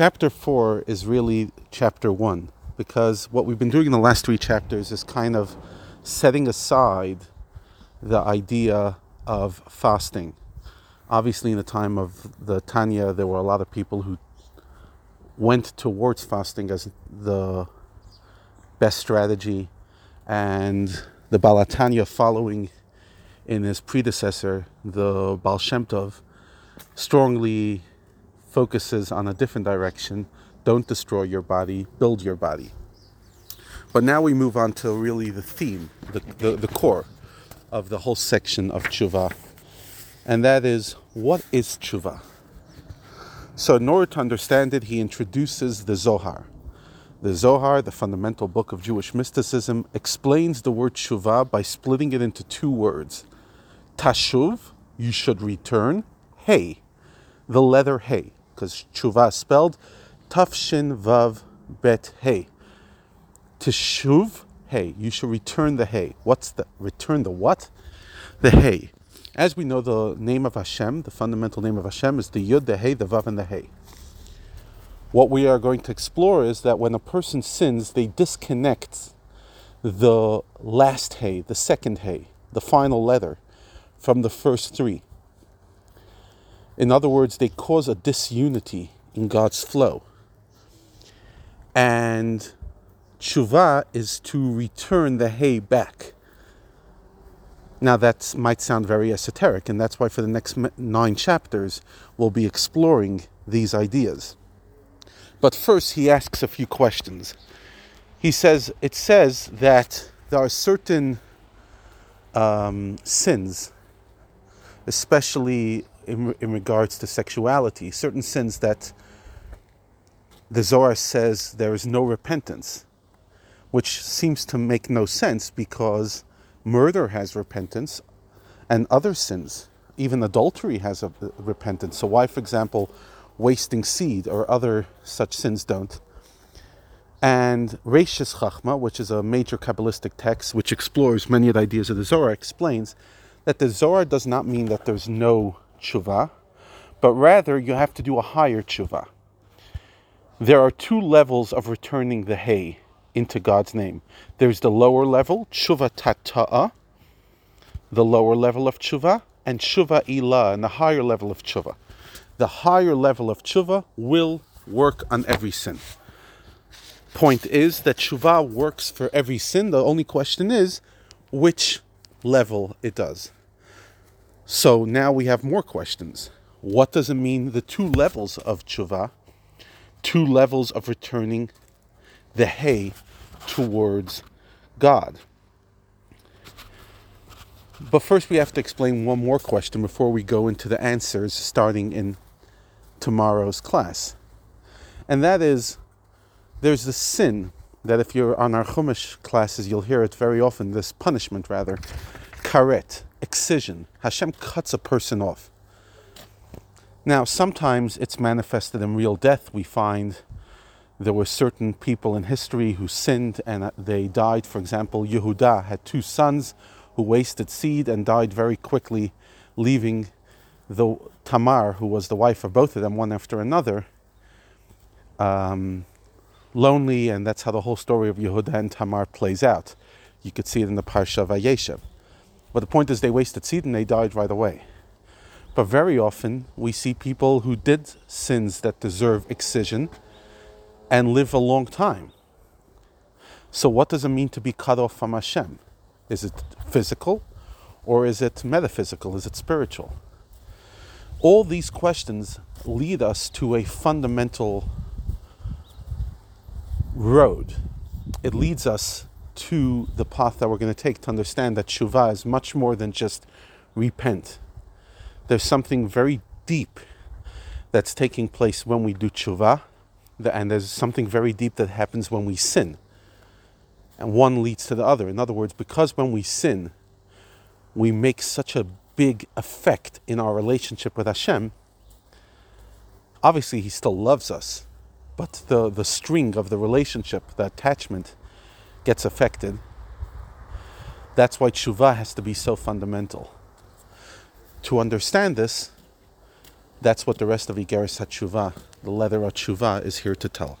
chapter 4 is really chapter 1 because what we've been doing in the last three chapters is kind of setting aside the idea of fasting. Obviously, in the time of the Tanya, there were a lot of people who went towards fasting as the best strategy, and the Baal HaTanya following in his predecessor, the Baal Shem Tov, strongly focuses on a different direction. Don't destroy your body, build your body. But now we move on to really the theme, the, the, the core of the whole section of tshuva, and that is what is tshuva? So, in order to understand it, he introduces the Zohar. The Zohar, the fundamental book of Jewish mysticism, explains the word tshuva by splitting it into two words. Tashuv, you should return. Hey, the letter hey, because tshuva spelled tav shin vav bet hey. Teshuv, hey, you should return the hey. What's the return the what? The hey. As we know, the name of Hashem, the fundamental name of Hashem, is the Yud, the Hey, the Vav, and the Hey. What we are going to explore is that when a person sins, they disconnect the last Hey, the second Hey, the final letter, from the first three. In other words, they cause a disunity in God's flow. And tshuva is to return the hay back now, that might sound very esoteric, and that's why for the next nine chapters, we'll be exploring these ideas. But first, he asks a few questions. He says, It says that there are certain um, sins, especially in, in regards to sexuality, certain sins that the Zohar says there is no repentance, which seems to make no sense because Murder has repentance, and other sins, even adultery has a repentance. So, why, for example, wasting seed or other such sins don't? And Reishis Chachma, which is a major Kabbalistic text which explores many of the ideas of the Zohar, explains that the Zohar does not mean that there's no tshuva, but rather you have to do a higher tshuva. There are two levels of returning the hay into God's name. There's the lower level, tshuva tata'a, the lower level of tshuva, and tshuva ilah, and the higher level of tshuva. The higher level of tshuva will work on every sin. Point is that tshuva works for every sin. The only question is which level it does. So now we have more questions. What does it mean, the two levels of tshuva, two levels of returning the hay towards God. But first, we have to explain one more question before we go into the answers starting in tomorrow's class. And that is there's the sin that if you're on our Chumash classes, you'll hear it very often this punishment, rather, karet, excision. Hashem cuts a person off. Now, sometimes it's manifested in real death. We find there were certain people in history who sinned and they died. For example, Yehuda had two sons who wasted seed and died very quickly, leaving the Tamar, who was the wife of both of them, one after another, um, lonely, and that's how the whole story of Yehuda and Tamar plays out. You could see it in the Parsha Vayeshev. But the point is, they wasted seed and they died right away. But very often, we see people who did sins that deserve excision and live a long time. So, what does it mean to be cut off from Hashem? Is it physical or is it metaphysical? Is it spiritual? All these questions lead us to a fundamental road. It leads us to the path that we're going to take to understand that tshuva is much more than just repent. There's something very deep that's taking place when we do tshuva, and there's something very deep that happens when we sin. And one leads to the other. In other words, because when we sin, we make such a big effect in our relationship with Hashem, obviously He still loves us, but the, the string of the relationship, the attachment, gets affected. That's why tshuva has to be so fundamental. To understand this, that's what the rest of Igeris HaTshuva the letter of Tshuva is here to tell.